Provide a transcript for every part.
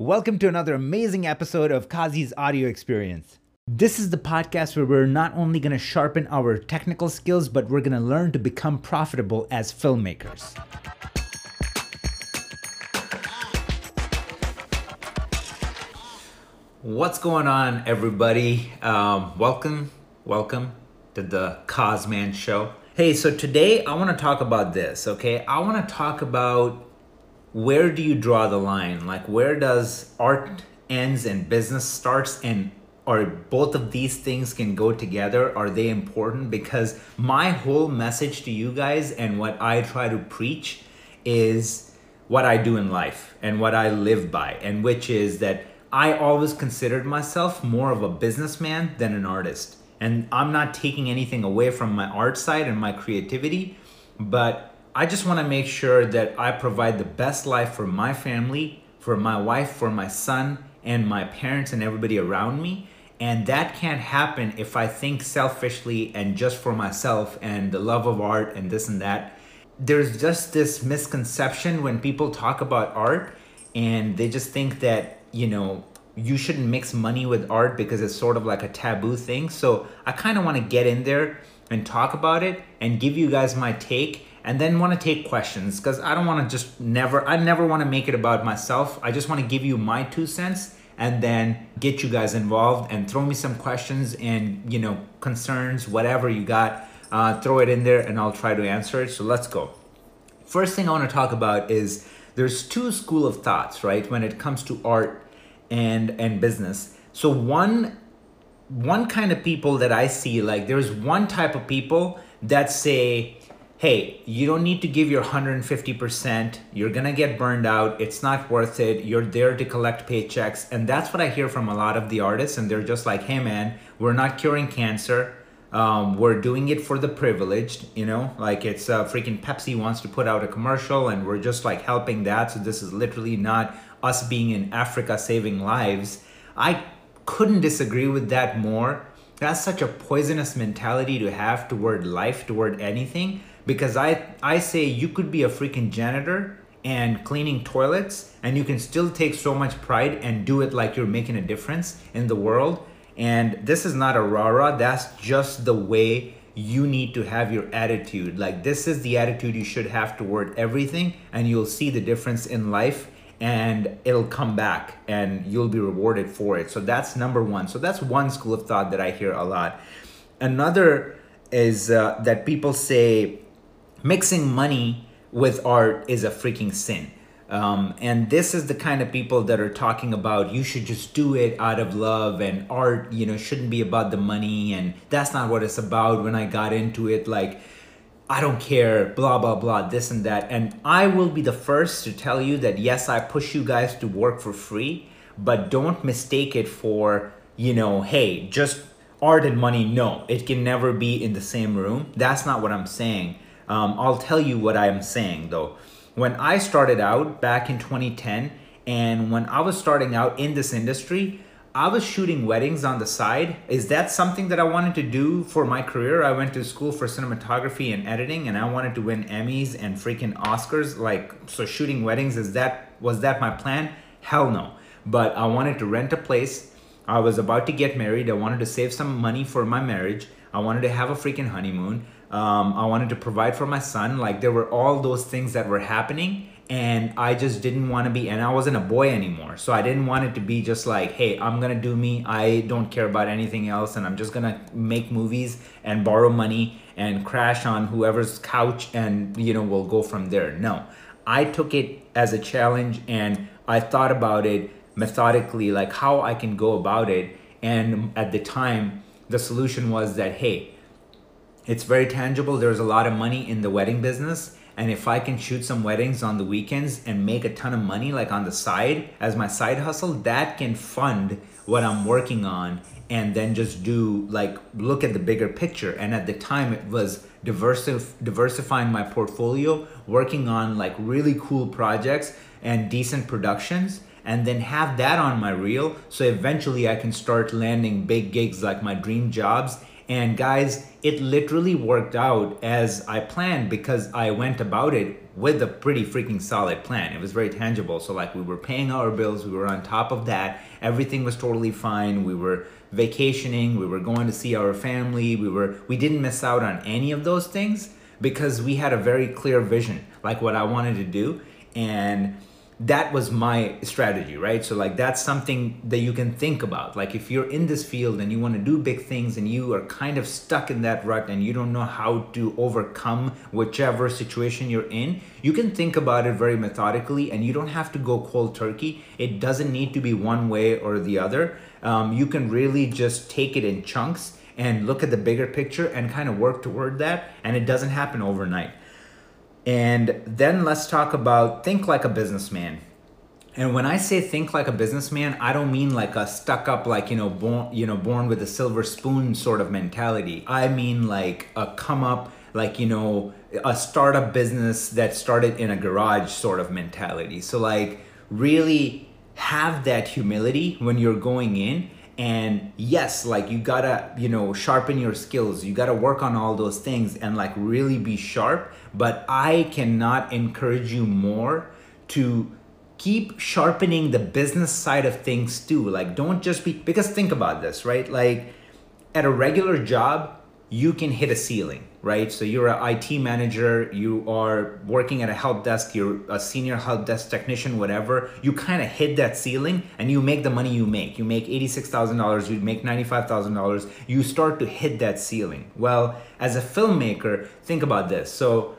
Welcome to another amazing episode of Kazi's audio experience. This is the podcast where we're not only going to sharpen our technical skills, but we're going to learn to become profitable as filmmakers. What's going on, everybody? Um, welcome, welcome to the Cosman Show. Hey, so today I want to talk about this, okay? I want to talk about where do you draw the line? Like, where does art ends and business starts? And are both of these things can go together? Are they important? Because my whole message to you guys and what I try to preach is what I do in life and what I live by, and which is that I always considered myself more of a businessman than an artist. And I'm not taking anything away from my art side and my creativity, but I just want to make sure that I provide the best life for my family, for my wife, for my son, and my parents and everybody around me. And that can't happen if I think selfishly and just for myself and the love of art and this and that. There's just this misconception when people talk about art and they just think that, you know, you shouldn't mix money with art because it's sort of like a taboo thing. So I kind of want to get in there and talk about it and give you guys my take and then want to take questions because I don't want to just never, I never want to make it about myself. I just want to give you my two cents and then get you guys involved and throw me some questions and, you know, concerns, whatever you got, uh, throw it in there and I'll try to answer it. So let's go. First thing I want to talk about is there's two school of thoughts, right? When it comes to art and and business. So one one kind of people that I see like there's one type of people that say hey, you don't need to give your 150%. You're going to get burned out. It's not worth it. You're there to collect paychecks. And that's what I hear from a lot of the artists. And they're just like, hey, man, we're not curing cancer. Um, we're doing it for the privileged, you know, like it's uh, freaking Pepsi wants to put out a commercial and we're just like helping that. So this is literally not us being in Africa saving lives. I couldn't disagree with that more. That's such a poisonous mentality to have toward life, toward anything because I I say you could be a freaking janitor and cleaning toilets and you can still take so much pride and do it like you're making a difference in the world. And this is not a rah-rah that's just the way you need to have your attitude. Like this is the attitude you should have toward everything and you'll see the difference in life and it'll come back and you'll be rewarded for it. So that's number one. So that's one school of thought that i hear a lot. Another is uh, that people say mixing money with art is a freaking sin. Um, and this is the kind of people that are talking about you should just do it out of love and art, you know, shouldn't be about the money. And that's not what it's about. When I got into it, like, I don't care, blah, blah, blah, this and that. And I will be the first to tell you that yes, I push you guys to work for free, but don't mistake it for, you know, hey, just art and money. No, it can never be in the same room. That's not what I'm saying. Um, I'll tell you what I'm saying though. When I started out back in 2010, and when I was starting out in this industry, I was shooting weddings on the side. Is that something that I wanted to do for my career? I went to school for cinematography and editing and I wanted to win Emmys and freaking Oscars. Like, so shooting weddings, is that, was that my plan? Hell no. But I wanted to rent a place. I was about to get married. I wanted to save some money for my marriage. I wanted to have a freaking honeymoon. Um, I wanted to provide for my son. Like there were all those things that were happening, and I just didn't want to be. And I wasn't a boy anymore, so I didn't want it to be just like, hey, I'm gonna do me. I don't care about anything else, and I'm just gonna make movies and borrow money and crash on whoever's couch, and you know we'll go from there. No, I took it as a challenge, and I thought about it methodically, like how I can go about it. And at the time, the solution was that hey it's very tangible. There's a lot of money in the wedding business. And if I can shoot some weddings on the weekends and make a ton of money, like on the side as my side hustle, that can fund what I'm working on and then just do like look at the bigger picture. And at the time, it was diversif- diversifying my portfolio, working on like really cool projects and decent productions and then have that on my reel so eventually I can start landing big gigs like my dream jobs And guys, it literally worked out as I planned because I went about it with a pretty freaking solid plan. It was very tangible. So, like, we were paying our bills, we were on top of that. Everything was totally fine. We were vacationing, we were going to see our family. We were we didn't miss out on any of those things because we had a very clear vision, like what I wanted to do. And that was my strategy, right? So like that's something that you can think about. Like if you're in this field and you want to do big things and you are kind of stuck in that rut and you don't know how to overcome whichever situation you're in, you can think about it very methodically and you don't have to go cold turkey. It doesn't need to be one way or the other. Um, you can really just take it in chunks and look at the bigger picture and kind of work toward that and it doesn't happen overnight. And then let's talk about think like a businessman. And when I say think like a businessman, I don't mean like a stuck up, like you know, born you know, born with a silver spoon sort of mentality. I mean like a come up, like you know, a startup business that started in a garage sort of mentality. So like really have that humility when you're going in and yes like you gotta you know sharpen your skills. You gotta work on all those things and like really be sharp. But i cannot encourage you more to keep sharpening the business side of things too. Like don't just be because think about this right? Like at a regular job you can hit a ceiling, right? So you're an IT manager, you are working at a help desk, you're a senior help desk technician, whatever. You kind of hit that ceiling and you make the money you make. You make $86,000, you make $95,000. You start to hit that ceiling. Well, as a filmmaker, think about this. So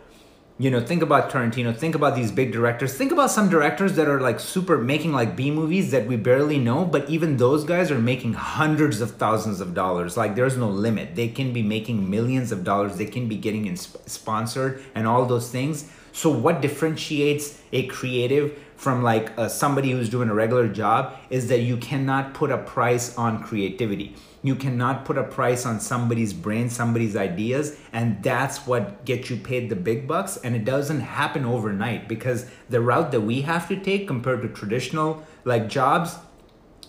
you know think about tarantino think about these big directors think about some directors that are like super making like b movies that we barely know but even those guys are making hundreds of thousands of dollars. Like there's no limit. They can be making millions of dollars. They can be getting in sponsored and all those things. So what differentiates a creative from like uh, somebody who's doing a regular job is that you cannot put a price on creativity you cannot put a price on somebody's brain, somebody's ideas, and that's what gets you paid the big bucks. And it doesn't happen overnight because the route that we have to take compared to traditional like jobs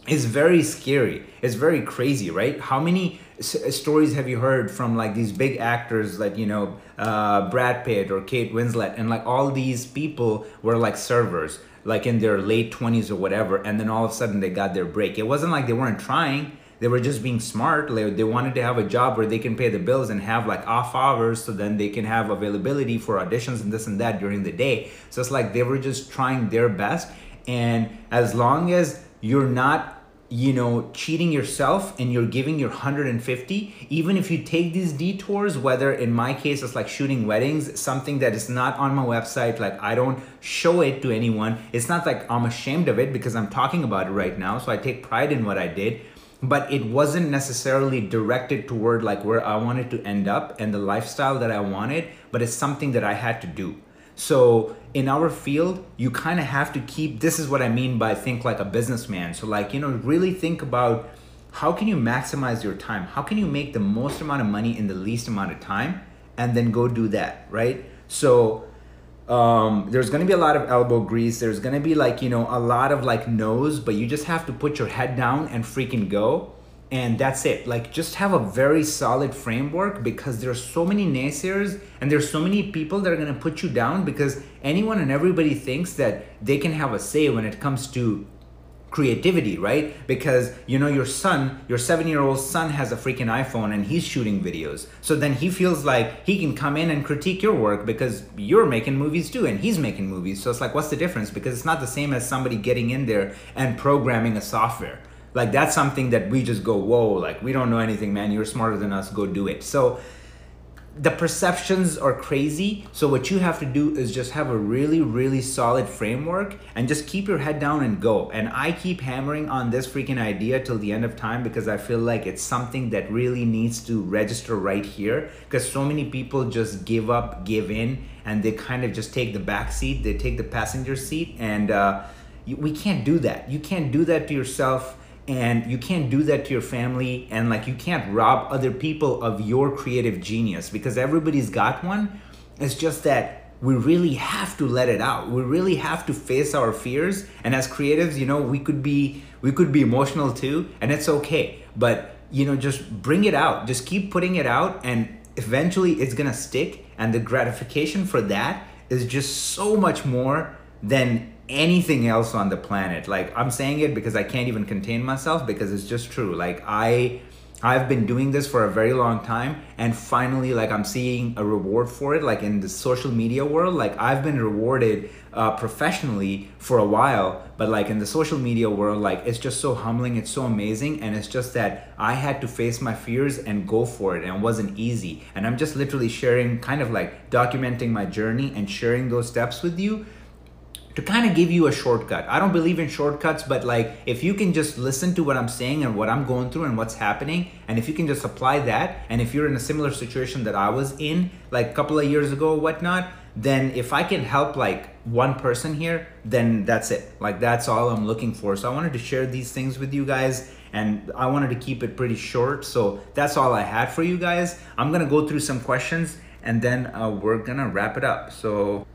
is very scary. It's very crazy, right? How many s- stories have you heard from like these big actors like you know uh, Brad Pitt or Kate Winslet and like all these people were like servers like in their late 20s or whatever and then all of a sudden they got their break. It wasn't like they weren't trying they were just being smart like they wanted to have a job where they can pay the bills and have like off hours so then they can have availability for auditions and this and that during the day. So it's like they were just trying their best. And as long as you're not you know cheating yourself and you're giving your 150 even if you take these detours whether in my case it's like shooting weddings something that is not on my website like i don't show it to anyone. It's not like i'm ashamed of it because i'm talking about it right now so i take pride in what i did but it wasn't necessarily directed toward like where I wanted to end up and the lifestyle that I wanted, but it's something that I had to do. So in our field, you kind of have to keep this is what I mean by think like a businessman. So like, you know, really think about how can you maximize your time? How can you make the most amount of money in the least amount of time and then go do that, right? So um, there's gonna be a lot of elbow grease. There's gonna be like, you know, a lot of like nose, but you just have to put your head down and freaking go. And that's it. Like, just have a very solid framework because there's so many naysayers and there's so many people that are gonna put you down because anyone and everybody thinks that they can have a say when it comes to creativity, right? Because you know your son, your 7-year-old son has a freaking iPhone and he's shooting videos. So then he feels like he can come in and critique your work because you're making movies too and he's making movies. So it's like what's the difference? Because it's not the same as somebody getting in there and programming a software. Like that's something that we just go, "Whoa, like we don't know anything, man. You're smarter than us. Go do it." So the perceptions are crazy. So what you have to do is just have a really, really solid framework and just keep your head down and go. And I keep hammering on this freaking idea till the end of time because I feel like it's something that really needs to register right here. Because so many people just give up, give in, and they kind of just take the back seat. They take the passenger seat, and uh, we can't do that. You can't do that to yourself and you can't do that to your family and like you can't rob other people of your creative genius because everybody's got one it's just that we really have to let it out we really have to face our fears and as creatives you know we could be we could be emotional too and it's okay but you know, just bring it out. Just keep putting it out, and eventually it's gonna stick. And the gratification for that is just so much more than anything else on the planet. Like I'm saying it because I can't even contain myself because it's just true. Like I I've been doing this for a very long time and finally like I'm seeing a reward for it like in the social media world like I've been rewarded uh, professionally for a while but like in the social media world like it's just so humbling it's so amazing and it's just that I had to face my fears and go for it and it wasn't easy and I'm just literally sharing kind of like documenting my journey and sharing those steps with you to kind of give you a shortcut. I don't believe in shortcuts, but like if you can just listen to what I'm saying and what I'm going through and what's happening, and if you can just apply that, and if you're in a similar situation that I was in like a couple of years ago or whatnot, then if I can help like one person here, then that's it. Like that's all I'm looking for. So I wanted to share these things with you guys and I wanted to keep it pretty short. So that's all I had for you guys. I'm gonna go through some questions and then uh, we're gonna wrap it up. So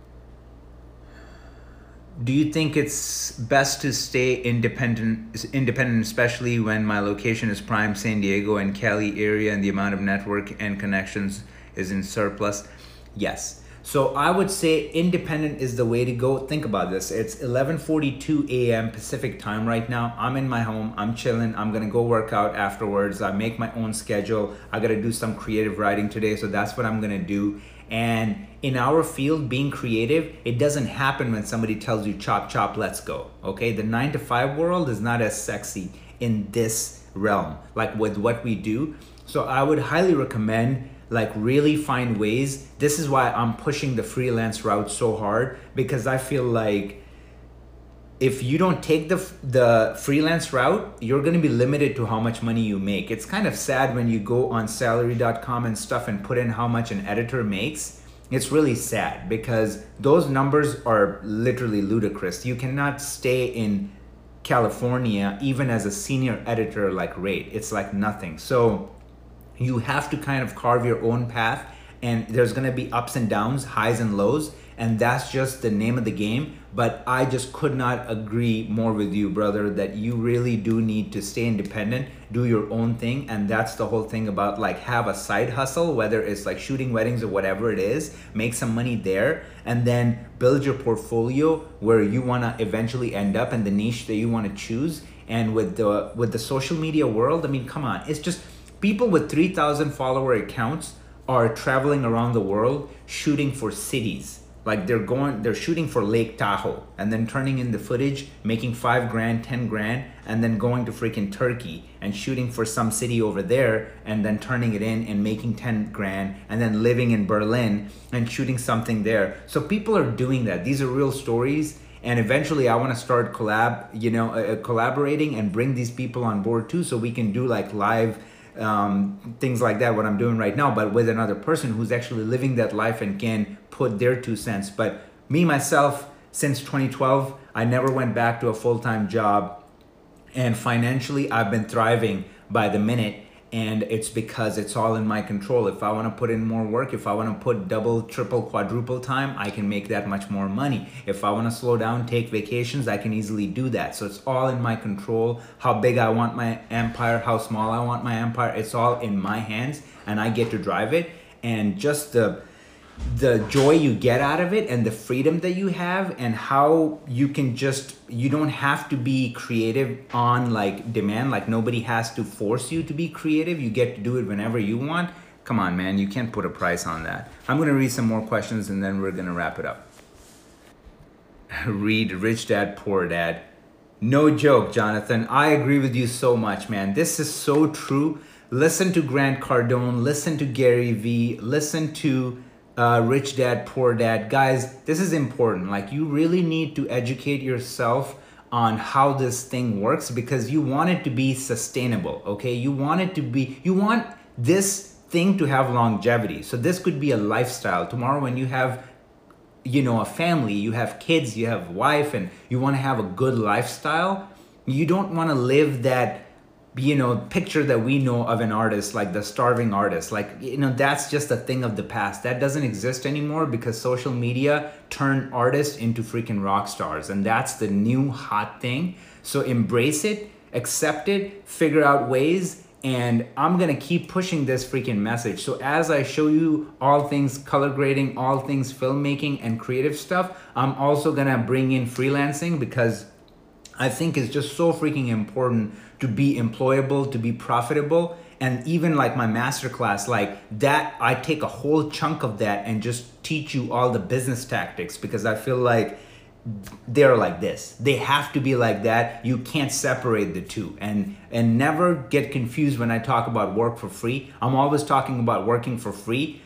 do you think it's best to stay independent independent especially when my location is prime san diego and cali area and the amount of network and connections is in surplus? Yes so i would say independent is the way to go think about this it's 11:42 a.m. pacific time right now i'm in my home i'm chilling i'm to go work out afterwards i make my own schedule i got to do some creative writing today so that's what i'm to do and in our field, being creative, it doesn't happen when somebody tells you chop, chop, let's go. Okay. The nine to five world is not as sexy in this realm, like with what we do. So I would highly recommend like really find ways. This is why I'm pushing the freelance route so hard because I feel like if you don't take the the freelance route, you're going to be limited to how much money you make. It's kind of sad when you go on salary.com and stuff and put in how much an editor makes it's really sad because those numbers are literally ludicrous. You cannot stay in California even as a senior editor like rate. It's like nothing. So you have to kind of carve your own path and there's going to be ups and downs, highs and lows and that's just the name of the game. But I just could not agree more with you, brother, that you really do need to stay independent, do your own thing. And that's the whole thing about like have a side hustle, whether it's like shooting weddings or whatever it is, make some money there, and then build your portfolio where you want to eventually end up and the niche that you want to choose. And with the with the social media world, I mean, come on, it's just people with 3,000 follower accounts are traveling around the world shooting for cities. Like they're going they're shooting for lake tahoe and then turning in the footage making five grand ten grand and then going to freaking turkey and shooting for some city over there and then turning it in and making 10 grand and then living in berlin and shooting something there. So people are doing that. These are real stories. And eventually i want to start collab you know uh, uh, collaborating and bring these people on board too so we can do like live um, things like that what i'm doing right now but with another person who's actually living that life and can put their two cents. But me, myself, since 2012, I never went back to a full time job. And financially, I've been thriving by the minute. And it's because it's all in my control. If I want to put in more work, if I want to put double, triple, quadruple time, I can make that much more money. If I want to slow down, take vacations, I can easily do that. So it's all in my control. How big I want my empire, how small I want my empire, it's all in my hands and I get to drive it. And just the the joy you get out of it and the freedom that you have and how you can just you don't have to be creative on like demand. Like nobody has to force you to be creative. You get to do it whenever you want. Come on man you can't put a price on that. I'm going to read some more questions and then we're going to wrap it up. Read rich dad poor dad. No joke jonathan. I agree with you so much man. This is so true. Listen to grant cardone. Listen to gary vee. Listen to uh, Rich Dad Poor Dad. Guys, this is important. Like, you really need to educate yourself on how this thing works because you want it to be sustainable, okay? You want it to be, you want this thing to have longevity. So, this could be a lifestyle. Tomorrow, when you have you know a family you have kids you have wife and you want to have a good lifestyle you don't want to live that you know picture that we know of an artist like the starving artist. Like you know that's just a thing of the past. That doesn't exist anymore because social media turned artists into freaking rock stars and that's the new hot thing. So embrace it accept it figure out ways and I'm gonna keep pushing this freaking message. So as I show you all things color grading, all things filmmaking and creative stuff, I'm also gonna bring in freelancing because I think it's just so freaking important to be employable, to be profitable. And even like my masterclass, like that, I take a whole chunk of that and just teach you all the business tactics because I feel like they're like this. They have to be like that. You can't separate the two. And and never get confused when i talk about work for free. I'm always talking about working for free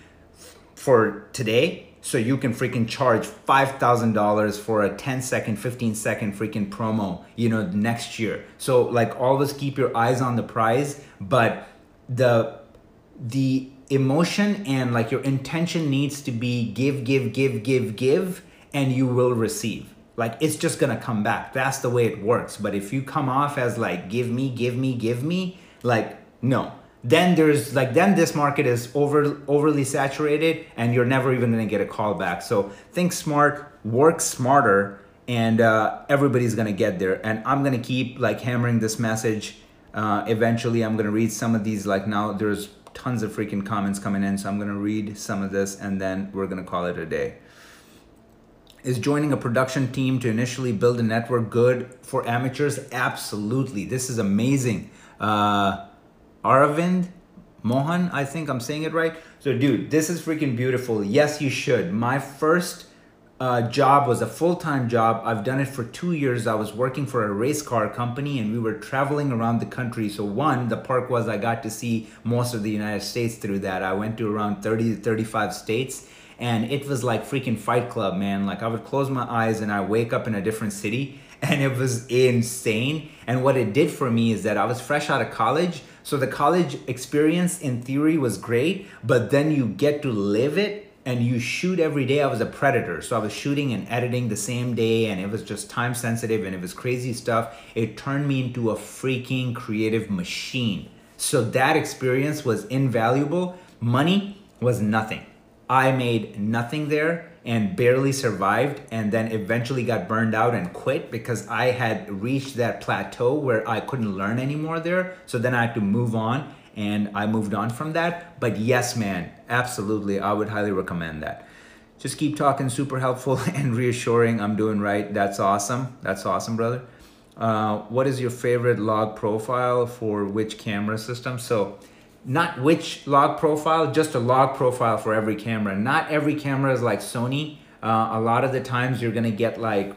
for today so you can freaking charge $5000 for a 10 second 15 second freaking promo you know next year so like always keep your eyes on the prize but the the emotion and like your intention needs to be give give give give give and you will receive. Like it's just gonna come back. That's the way it works. But if you come off as like give me, give me, give me, like no. Then there's like then this market is over overly saturated and you're never even gonna get a call back. So think smart, work smarter, and uh, everybody's gonna get there. And I'm gonna keep like hammering this message. Uh, eventually, I'm gonna read some of these. Like now, there's tons of freaking comments coming in, so I'm gonna read some of this, and then we're gonna call it a day. Is joining a production team to initially build a network good for amateurs? Absolutely. This is amazing. Uh, Aravind Mohan, I think I'm saying it right. So, dude, this is freaking beautiful. Yes, you should. My first uh, job was a full time job. I've done it for two years. I was working for a race car company and we were traveling around the country. So, one, the perk was I got to see most of the United States through that. I went to around 30 to 35 states and it was like freaking fight club man like i would close my eyes and i wake up in a different city and it was insane and what it did for me is that i was fresh out of college so the college experience in theory was great but then you get to live it and you shoot every day. I was a preditor so i was shooting and editing the same day and it was just time sensitive and it was crazy stuff. It turned me into a freaking creative machine. So that experience was invaluable. Money was nothing. I made nothing there and barely survived and then eventually got burned out and quit because I had reached that plateau where I couldn't learn anymore there. So then I had to move on and I moved on from that. But yes, man, absolutely, I would highly recommend that. Just keep talking, super helpful and reassuring. I'm doing right. That's awesome. That's awesome, brother. Uh, what is your favorite log profile for which camera system? So not which log profile, just a log profile for every camera. Not every camera is like Sony. Uh, a lot of the times you're gonna get like,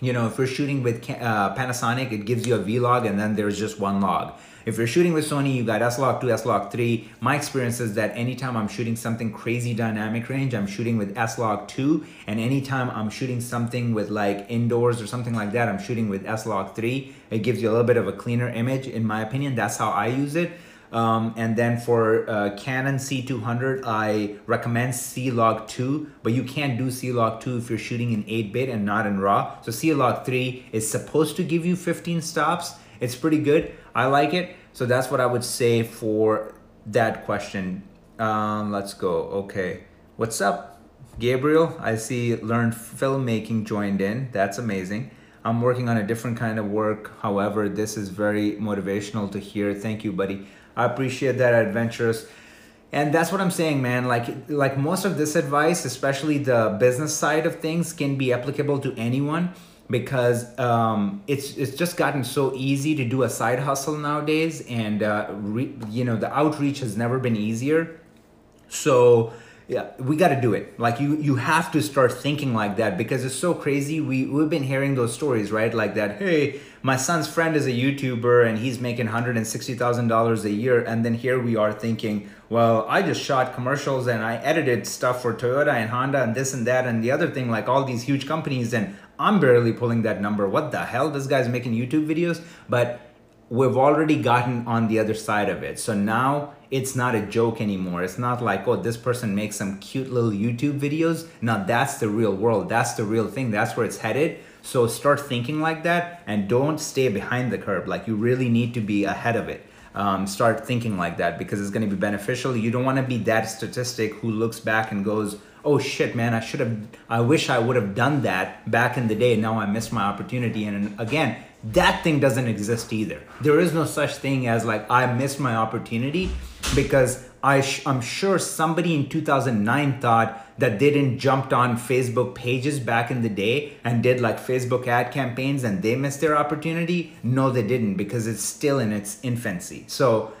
you know, if you're shooting with uh, Panasonic, it gives you a V-log and then there's just one log. If you're shooting with Sony, you got S-Log 2, S-Log 3. My experience is that anytime I'm shooting something crazy dynamic range, I'm shooting with S-Log 2. And anytime I'm shooting something with like indoors or something like that, I'm shooting with S-Log 3. It gives you a little bit of a cleaner image, in my opinion. That's how I use it. Um, and then for uh, Canon C200, I recommend C-Log 2, but you can't do C-Log 2 if you're shooting in 8-bit and not in RAW. So C-Log 3 is supposed to give you 15 stops. It's pretty good. I like it. So that's what I would say for that question. Um, let's go. Okay. What's up, Gabriel? I see learned filmmaking joined in. That's amazing. I'm working on a different kind of work. However, this is very motivational to hear. Thank you, buddy. I appreciate that adventurous. And that's what I'm saying, man. Like like most of this advice, especially the business side of things, can be applicable to anyone because um, it's it's just gotten so easy to do a side hustle nowadays, and uh, re, you know the outreach has never been easier. So yeah we got to do it. Like you you have to start thinking like that because it's so crazy. We we've been hearing those stories right? Like that hey my son's friend is a youtuber and he's making $160000 a year. And then here we are thinking well i just shot commercials and i edited stuff for toyota and honda and this and that and the other thing like all these huge companies. And i'm barely pulling that number. What the hell? This guy's making youtube videos? But we've already gotten on the other side of it. So now it's not a joke anymore. It's not like, oh, this person makes some cute little YouTube videos. Now that's the real world. That's the real thing. That's where it's headed. So start thinking like that and don't stay behind the curve. Like you really need to be ahead of it. um, start thinking like that because it's going to be beneficial. You don't want to be that statistic who looks back and goes, "Oh shit, man! I should have. I wish I would have done that back in the day. Now I missed my opportunity." And again, that thing doesn't exist either. There is no such thing as like I missed my opportunity because I sh- I'm sure somebody in 2009 thought that they didn't jumped on Facebook pages back in the day and did like Facebook ad campaigns and they missed their opportunity. No, they didn't because it's still in its infancy. So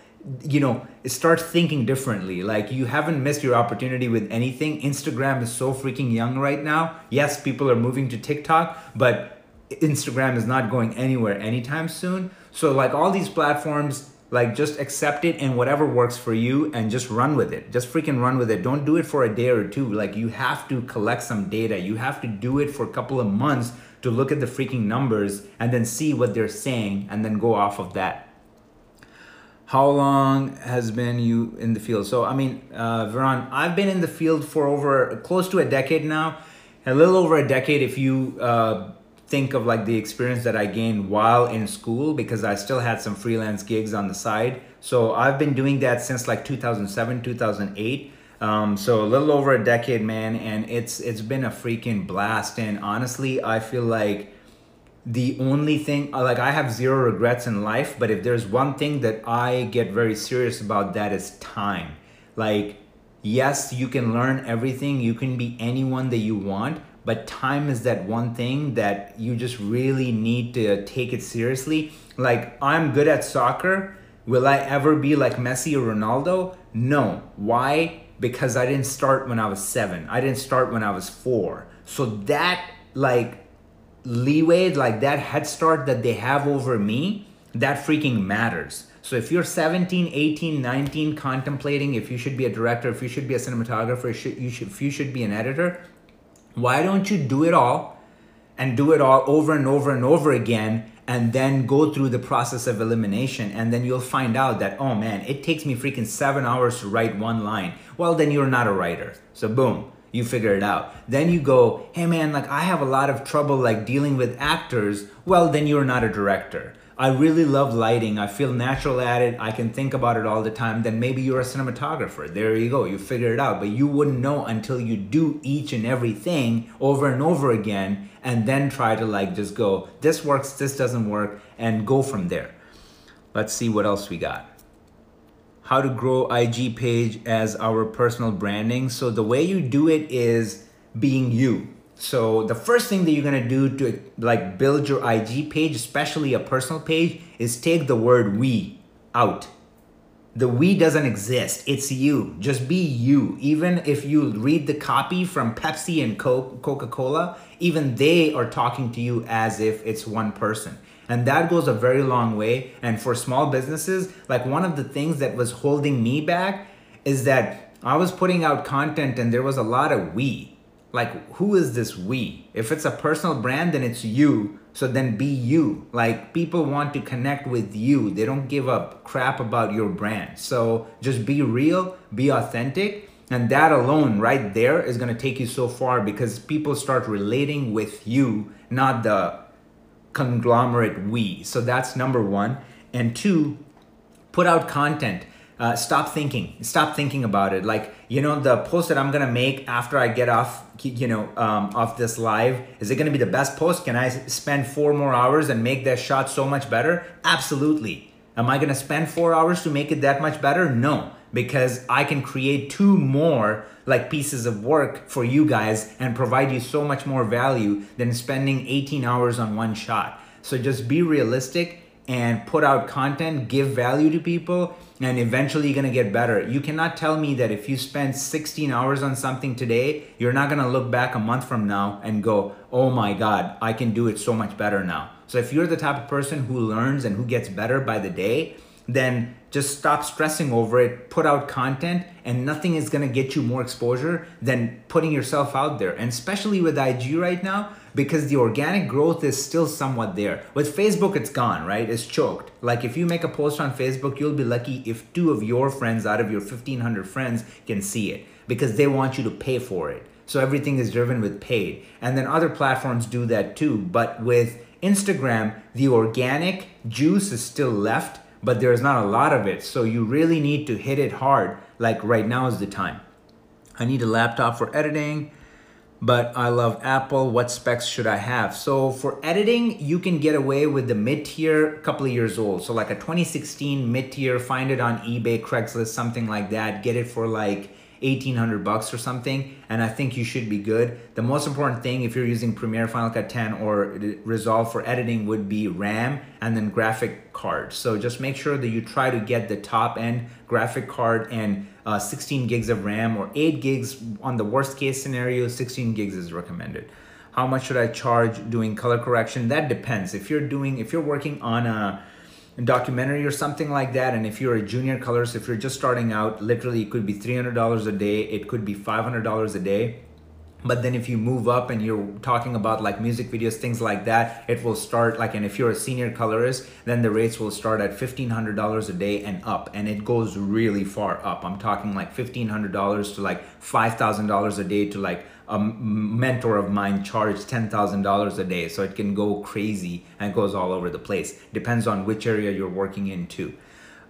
you know start thinking differently like you haven't missed your opportunity with anything instagram is so freaking young right now yes people are moving to tiktok but instagram is not going anywhere anytime soon so like all these platforms like just accept it and whatever works for you and just run with it. Just freaking run with it. Don't do it for a day or two. Like you have to collect some data. You have to do it for a couple of months to look at the freaking numbers and then see what they're saying and then go off of that. How long has been you in the field? So i mean uh, Veron, i've been in the field for over close to a decade now. A little over a decade if you uh, think of like the experience that I gained while in school because I still had some freelance gigs on the side. So I've been doing that since like 2007, 2008. Um, so a little over a decade, man, and it's it's been a freaking blast. And honestly, I feel like the only thing like I have zero regrets in life, but if there's one thing that I get very serious about, that is time. Like, yes, you can learn everything, you can be anyone that you want, but time is that one thing that you just really need to take it seriously. Like, I'm good at soccer. Will I ever be like Messi or Ronaldo? No. Why? Because I didn't start when I was seven. I didn't start when I was four. So that, like, leeway, like that head start that they have over me, that freaking matters. So if you're 17, 18, 19, contemplating if you should be a director, if you should be a cinematographer, if you should, if you should be an editor, why don't you do it all and do it all over and over and over again and then go through the process of elimination and then you'll find out that oh man it takes me freaking seven hours to write one line. Well then you're not a writer. So boom you figure it out. Then you go hey man like i have a lot of trouble like dealing with actors. Well then you're not a director I really love lighting. I feel natural at it. I can think about it all the time. Then maybe you're a cinematographer. There you go. You figure it out. But you wouldn't know until you do each and everything over and over again and then try to like just go, this works, this doesn't work, and go from there. Let's see what else we got. How to grow IG page as our personal branding. So the way you do it is being you so the first thing that you're gonna do to like build your IG page, especially a personal page, is take the word we out. The we doesn't exist. It's you. Just be you. Even if you read the copy from Pepsi and Coca-Cola, even they are talking to you as if it's one person. And that goes a very long way. And for small businesses, like one of the things that was holding me back is that I was putting out content and there was a lot of we like who is this we? If it's a personal brand then it's you. So then be you. Like people want to connect with you. They don't give a crap about your brand. So just be real be authentic and that alone right there is going to take you so far because people start relating with you not the conglomerate we. So that's number one. And two put out content uh, stop thinking. Stop thinking about it. Like you know the post that i'm gonna make after i get off you know um, off this live is it gonna be the best post? Can i spend four more hours and make that shot so much better? Absolutely. Am i gonna spend four hours to make it that much better? No. Because i can create two more like pieces of work for you guys and provide you so much more value than spending 18 hours on one shot. So just be realistic and put out content, give value to people, and eventually you're gonna get better. You cannot tell me that if you spend 16 hours on something today, you're not gonna look back a month from now and go, oh my God, I can do it so much better now. So if you're the type of person who learns and who gets better by the day, then just stop stressing over it, put out content, and nothing is gonna get you more exposure than putting yourself out there. And especially with IG right now, because the organic growth is still somewhat there. With Facebook, it's gone, right? It's choked. Like if you make a post on Facebook, you'll be lucky if two of your friends out of your 1500 friends can see it because they want you to pay for it. So everything is driven with paid. And then other platforms do that too. But with Instagram, the organic juice is still left but there's not a lot of it. So you really need to hit it hard. Like right now is the time. I need a laptop for editing but I love Apple. What specs should I have? So for editing, you can get away with the mid-tier, couple of years old. So like a 2016 mid-tier, find it on eBay, Craigslist, something like that. Get it for like 1800 bucks or something and i think you should be good the most important thing if you're using premiere final cut 10 or resolve for editing would be ram and then graphic card so just make sure that you try to get the top end graphic card and uh, 16 gigs of ram or 8 gigs on the worst case scenario 16 gigs is recommended. How much should i charge doing color correction? That depends. If you're doing if you're working on a documentary or something like that and if you're a junior colorist if you're just starting out literally it could be $300 a day it could be $500 a day but then if you move up and you're talking about like music videos things like that it will start like and if you're a senior colorist then the rates will start at $1500 a day and up and it goes really far up i'm talking like $1500 to like $5000 a day to like a mentor of mine charged $10,000 a day. So it can go crazy and goes all over the place. Depends on which area you're working in too.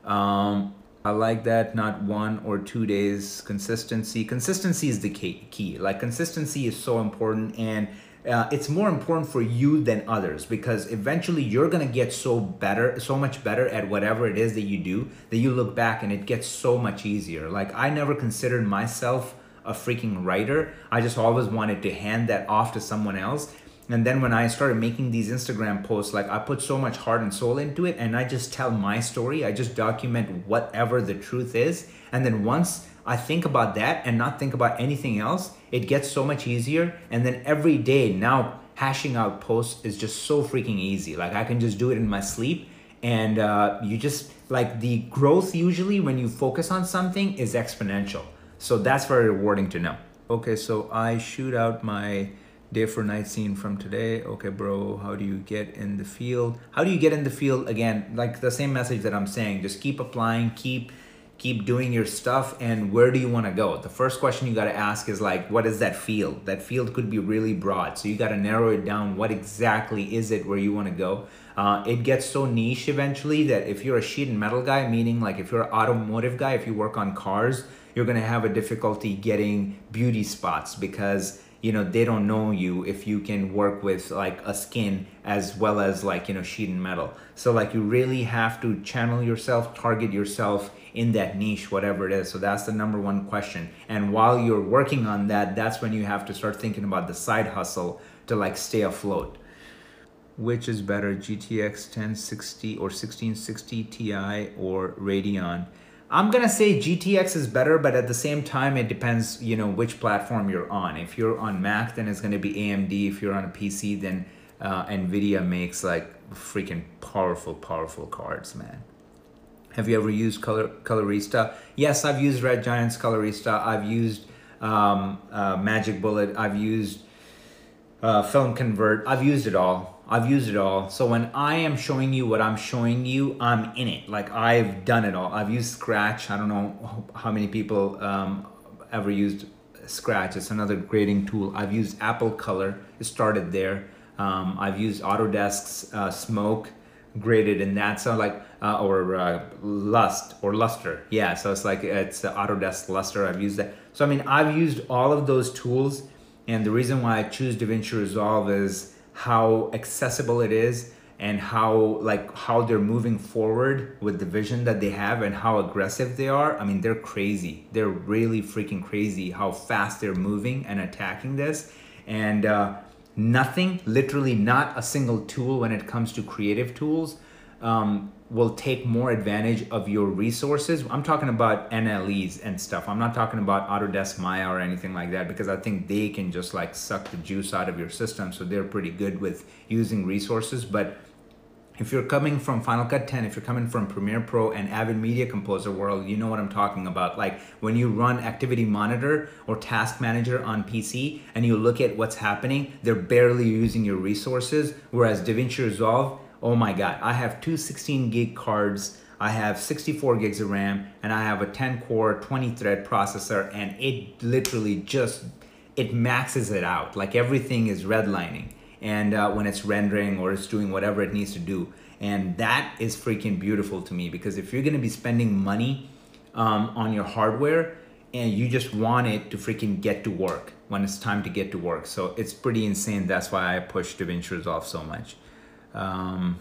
Um, I like that, not one or two days consistency. Consistency is the key. Like consistency is so important and uh, it's more important for you than others because eventually you're gonna get so better, so much better at whatever it is that you do that you look back and it gets so much easier. Like I never considered myself a freaking writer. I just always wanted to hand that off to someone else. And then when I started making these Instagram posts, like I put so much heart and soul into it and I just tell my story. I just document whatever the truth is. And then once I think about that and not think about anything else, it gets so much easier. And then every day now, hashing out posts is just so freaking easy. Like I can just do it in my sleep. And uh, you just like the growth usually when you focus on something is exponential. So that's very rewarding to know. Okay, so I shoot out my day for night scene from today. Okay, bro, how do you get in the field? How do you get in the field? Again, like the same message that I'm saying, just keep applying, keep keep doing your stuff and where do you want to go the first question you got to ask is like what is that field that field could be really broad so you got to narrow it down what exactly is it where you want to go uh, it gets so niche eventually that if you're a sheet and metal guy meaning like if you're an automotive guy if you work on cars you're going to have a difficulty getting beauty spots because you know they don't know you if you can work with like a skin as well as like you know sheet and metal. So like you really have to channel yourself target yourself in that niche whatever it is. So that's the number one question. And while you're working on that that's when you have to start thinking about the side hustle to like stay afloat. Which is better GTX 1060 or 1660 Ti or Radeon I'm gonna say GTX is better, but at the same time, it depends, you know, which platform you're on. If you're on Mac, then it's gonna be AMD. If you're on a PC, then uh, NVIDIA makes like freaking powerful, powerful cards, man. Have you ever used Color Colorista? Yes, I've used Red Giant's Colorista. I've used um, uh, Magic Bullet. I've used uh, Film Convert. I've used it all. I've used it all. So when I am showing you what I'm showing you, I'm in it. Like I've done it all. I've used Scratch. I don't know how many people um, ever used Scratch. It's another grading tool. I've used Apple Color. It started there. Um, I've used Autodesk's uh, Smoke graded in that. So like, uh, or uh, Lust or Lustre. Yeah. So it's like, it's Autodesk Lustre. I've used that. So I mean, I've used all of those tools. And the reason why I choose DaVinci Resolve is how accessible it is and how like how they're moving forward with the vision that they have and how aggressive they are. I mean they're crazy. They're really freaking crazy how fast they're moving and attacking this. And uh, nothing literally not a single tool when it comes to creative tools um, will take more advantage of your resources. I'm talking about NLEs and stuff. I'm not talking about Autodesk Maya or anything like that because I think they can just like suck the juice out of your system. So they're pretty good with using resources. But if you're coming from Final Cut 10, if you're coming from Premiere Pro and Avid Media Composer world, you know what I'm talking about. Like when you run Activity Monitor or Task Manager on PC and you look at what's happening, they're barely using your resources. Whereas DaVinci Resolve, oh my God, I have two 16 gig cards, I have 64 gigs of RAM, and I have a 10 core, 20 thread processor, and it literally just, it maxes it out. Like everything is redlining and uh, when it's rendering or it's doing whatever it needs to do. And that is freaking beautiful to me because if you're gonna be spending money um, on your hardware and you just want it to freaking get to work when it's time to get to work. So it's pretty insane. That's why I push DaVinci Resolve so much. Um,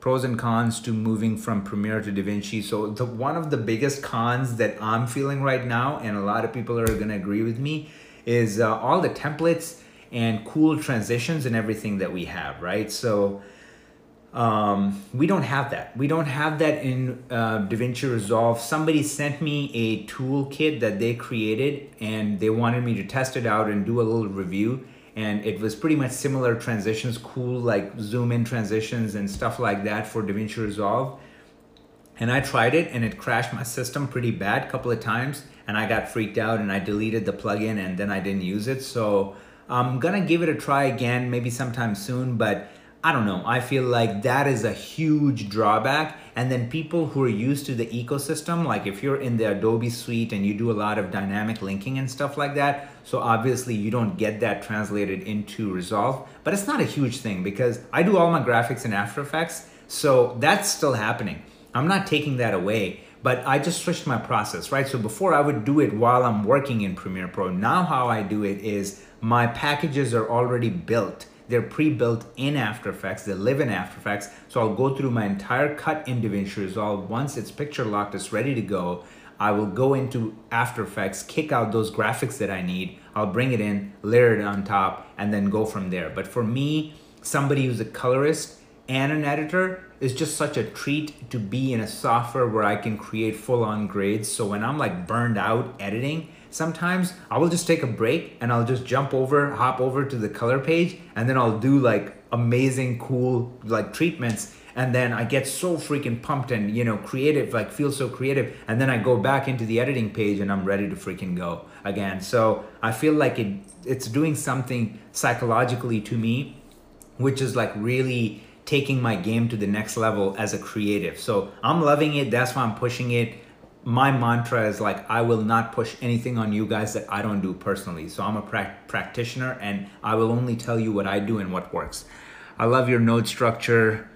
pros and cons to moving from Premiere to DaVinci. So the one of the biggest cons that I'm feeling right now, and a lot of people are gonna agree with me, is uh, all the templates and cool transitions and everything that we have, right? So um, we don't have that. We don't have that in uh, DaVinci Resolve. Somebody sent me a toolkit that they created and they wanted me to test it out and do a little review. And it was pretty much similar transitions, cool like zoom in transitions and stuff like that for DaVinci Resolve. And I tried it and it crashed my system pretty bad a couple of times. And I got freaked out and I deleted the plugin and then I didn't use it. So I'm gonna give it a try again, maybe sometime soon. But I don't know. I feel like that is a huge drawback. And then people who are used to the ecosystem, like if you're in the Adobe suite and you do a lot of dynamic linking and stuff like that, so obviously you don't get that translated into Resolve. But it's not a huge thing because I do all my graphics in After Effects, so that's still happening. I'm not taking that away, but I just switched my process, right? So before I would do it while I'm working in Premiere Pro. Now how I do it is my packages are already built they're pre-built in After Effects. They live in After Effects. So I'll go through my entire cut in DaVinci Resolve. Once it's picture locked, it's ready to go. I will go into After Effects, kick out those graphics that I need. I'll bring it in, layer it on top, and then go from there. But for me, somebody who's a colorist and an editor is just such a treat to be in a software where I can create full on grades. So when I'm like burned out editing, sometimes I will just take a break and I'll just jump over, hop over to the color page, and then I'll do like amazing, cool like treatments. And then I get so freaking pumped and you know creative, like feel so creative. And then I go back into the editing page and I'm ready to freaking go again. So I feel like it it's doing something psychologically to me, which is like really taking my game to the next level as a creative. So I'm loving it. That's why I'm pushing it my mantra is like I will not push anything on you guys that I don't do personally. So I'm a pra- practitioner and I will only tell you what I do and what works. I love your node structure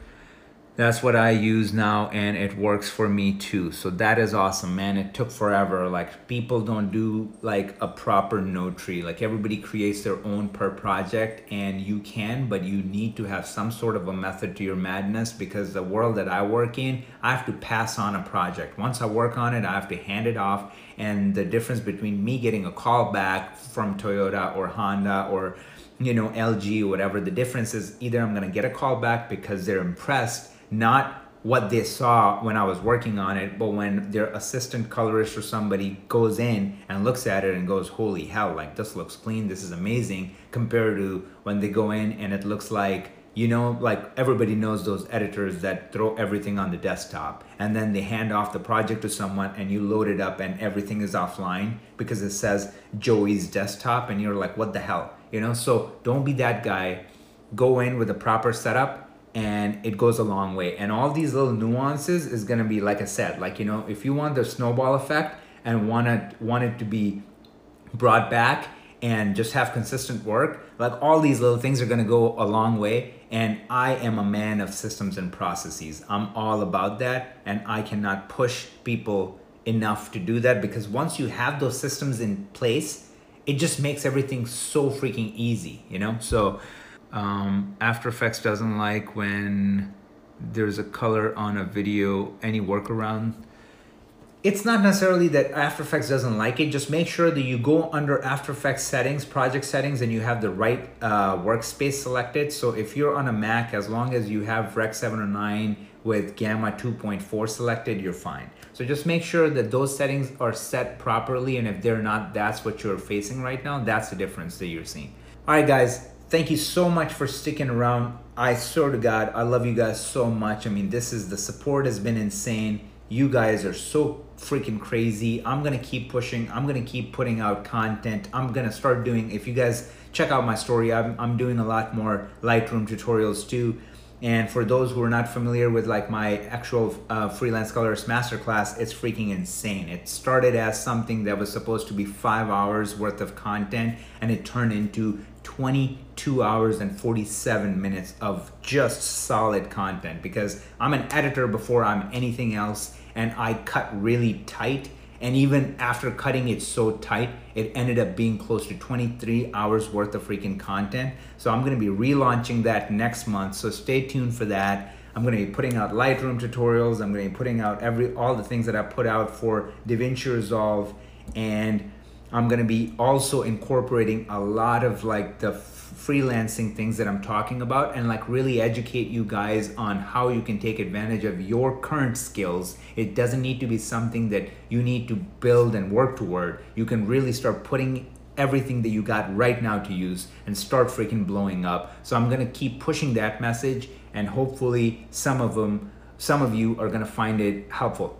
that's what I use now and it works for me too. So that is awesome, man. It took forever. Like people don't do like a proper node tree. Like everybody creates their own per project and you can, but you need to have some sort of a method to your madness because the world that I work in, I have to pass on a project. Once I work on it, I have to hand it off. And the difference between me getting a call back from Toyota or Honda or you know LG or whatever, the difference is either I'm gonna get a call back because they're impressed not what they saw when I was working on it, but when their assistant colorist or somebody goes in and looks at it and goes, holy hell, like this looks clean, this is amazing, compared to when they go in and it looks like, you know, like everybody knows those editors that throw everything on the desktop and then they hand off the project to someone and you load it up and everything is offline because it says Joey's desktop and you're like, what the hell, you know? So don't be that guy. Go in with a proper setup and it goes a long way. And all these little nuances is gonna be like I said, like you know, if you want the snowball effect and want it want it to be brought back and just have consistent work, like all these little things are gonna go a long way. And I am a man of systems and processes. I'm all about that, and I cannot push people enough to do that because once you have those systems in place, it just makes everything so freaking easy, you know? So um, After Effects doesn't like when there's a color on a video, any workaround. It's not necessarily that After Effects doesn't like it, just make sure that you go under After Effects settings, project settings, and you have the right uh, workspace selected. So if you're on a Mac, as long as you have Rec 709 with Gamma 2.4 selected, you're fine. So just make sure that those settings are set properly, and if they're not, that's what you're facing right now. That's the difference that you're seeing. All right, guys, thank you so much for sticking around. I swear to God, I love you guys so much. I mean, this is the support has been insane. You guys are so freaking crazy. I'm gonna keep pushing. I'm gonna keep putting out content. I'm gonna start doing. If you guys check out my story, I'm, I'm doing a lot more Lightroom tutorials too. And for those who are not familiar with like my actual uh, freelance colorist masterclass, it's freaking insane. It started as something that was supposed to be five hours worth of content and it turned into 22 hours and 47 minutes of just solid content because I'm an editor before I'm anything else and I cut really tight and even after cutting it so tight, it ended up being close to 23 hours worth of freaking content. So I'm gonna be relaunching that next month. So stay tuned for that. I'm gonna be putting out Lightroom tutorials. I'm gonna be putting out every all the things that I put out for DaVinci Resolve, and I'm gonna be also incorporating a lot of like the freelancing things that I'm talking about and like really educate you guys on how you can take advantage of your current skills. It doesn't need to be something that you need to build and work toward. You can really start putting everything that you got right now to use and start freaking blowing up. So I'm going to keep pushing that message and hopefully some of them some of you are going to find it helpful.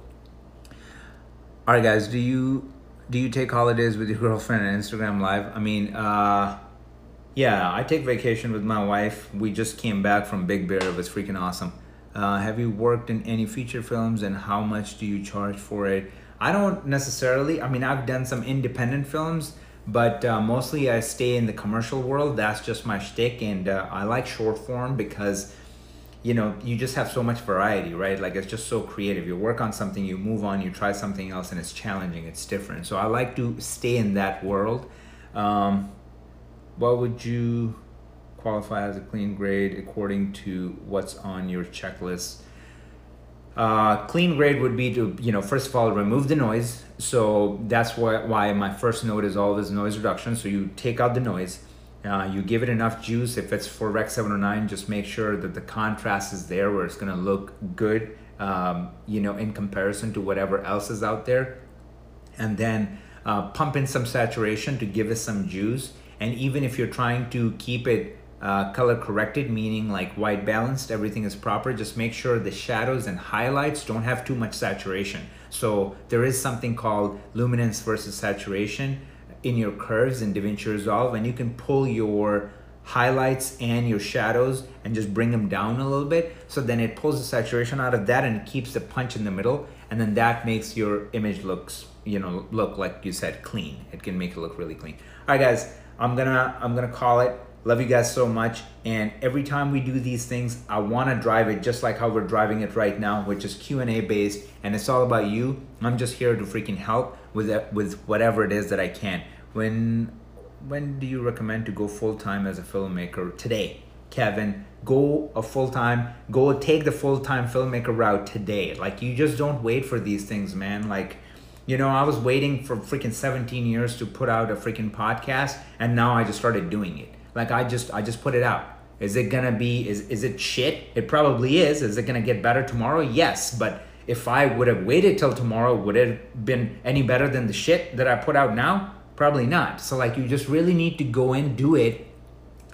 All right guys, do you do you take holidays with your girlfriend on Instagram live? I mean, uh yeah, I take vacation with my wife. We just came back from Big Bear. It was freaking awesome. Uh, have you worked in any feature films and how much do you charge for it? I don't necessarily. I mean, I've done some independent films, but uh, mostly I stay in the commercial world. That's just my shtick, and uh, I like short form because you know you just have so much variety, right? Like it's just so creative. You work on something, you move on, you try something else, and it's challenging. It's different. So I like to stay in that world. Um, what would you qualify as a clean grade according to what's on your checklist? Uh, clean grade would be to, you know, first of all, remove the noise. So that's why, why my first node is always noise reduction. So you take out the noise, uh, you give it enough juice. If it's for Rec 709, just make sure that the contrast is there where it's going to look good, um, you know, in comparison to whatever else is out there. And then uh, pump in some saturation to give it some juice and even if you're trying to keep it uh, color corrected meaning like white balanced everything is proper just make sure the shadows and highlights don't have too much saturation so there is something called luminance versus saturation in your curves in DaVinci Resolve and you can pull your highlights and your shadows and just bring them down a little bit so then it pulls the saturation out of that and keeps the punch in the middle and then that makes your image looks you know look like you said clean it can make it look really clean all right guys I'm gonna I'm gonna call it. Love you guys so much. And every time we do these things, I want to drive it just like how we're driving it right now, which is Q&A based and it's all about you. I'm just here to freaking help with it, with whatever it is that I can. When when do you recommend to go full time as a filmmaker? Today. Kevin, go a full time, go take the full time filmmaker route today. Like you just don't wait for these things, man. Like you know, I was waiting for freaking 17 years to put out a freaking podcast and now I just started doing it. Like I just I just put it out. Is it gonna be is is it shit? It probably is. Is it gonna get better tomorrow? Yes, but if I would have waited till tomorrow, would it have been any better than the shit that I put out now? Probably not. So like you just really need to go in, do it,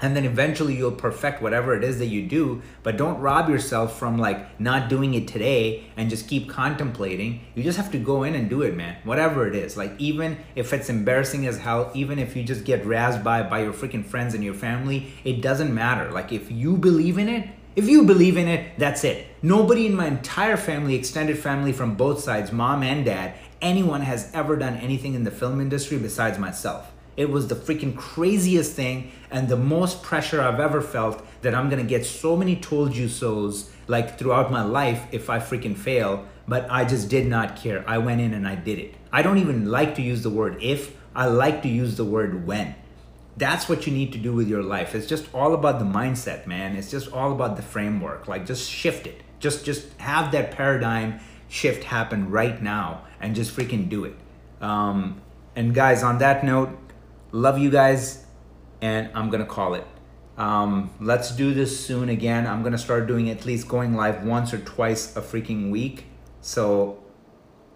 and then eventually you'll perfect whatever it is that you do but don't rob yourself from like not doing it today and just keep contemplating. You just have to go in and do it man whatever it is. Like even if it's embarrassing as hell even if you just get razzed by by your freaking friends and your family it doesn't matter. Like if you believe in it if you believe in it that's it. Nobody in my entire family extended family from both sides mom and dad anyone has ever done anything in the film industry besides myself. It was the freaking craziest thing and the most pressure I've ever felt that I'm gonna get so many told you so's like throughout my life if I freaking fail, but I just did not care. I went in and I did it. I don't even like to use the word if, I like to use the word when. That's what you need to do with your life. It's just all about the mindset, man. It's just all about the framework. Like just shift it. Just just have that paradigm shift happen right now and just freaking do it. Um, and guys, on that note, Love you guys, and I'm gonna call it. Um, let's do this soon again. I'm gonna start doing at least going live once or twice a freaking week. So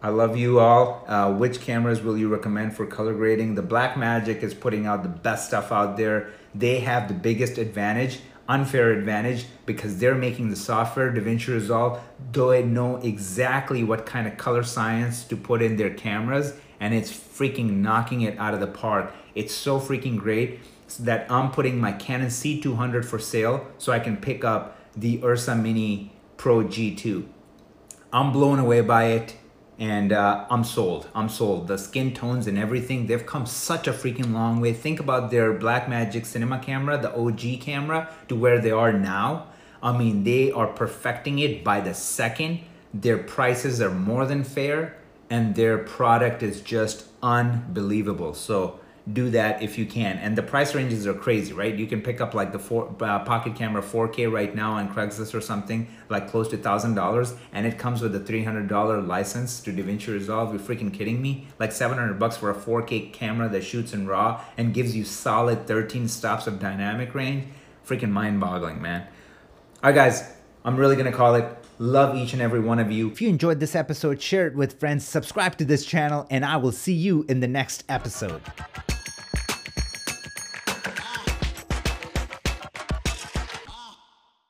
I love you all. Uh, which cameras will you recommend for color grading? The Blackmagic is putting out the best stuff out there. They have the biggest advantage, unfair advantage, because they're making the software, DaVinci Resolve. They know exactly what kind of color science to put in their cameras, and it's freaking knocking it out of the park. It's so freaking great that I'm putting my Canon C200 for sale so I can pick up the Ursa Mini Pro G2. I'm blown away by it. and uh, I'm sold. I'm sold. The skin tones and everything, they've come such a freaking long way. Think about their Blackmagic cinema camera, the OG camera, to where they are now. I mean, they are perfecting it by the second. Their prices are more than fair, and their product is just unbelievable. So do that if you can. And the price ranges are crazy, right? You can pick up like the four, uh, Pocket Camera 4K right now on Craigslist or something, like close to thousand dollars, and it comes with a three hundred dollar license to DaVinci Resolve. You're freaking kidding me? Like seven hundred bucks for a 4K camera that shoots in RAW and gives you solid 13 stops of dynamic range. Freaking mind-boggling, man. All right, guys, I'm really gonna call it. Love each and every one of you. If you enjoyed this episode, share it with friends, subscribe to this channel, and I will see you in the next episode.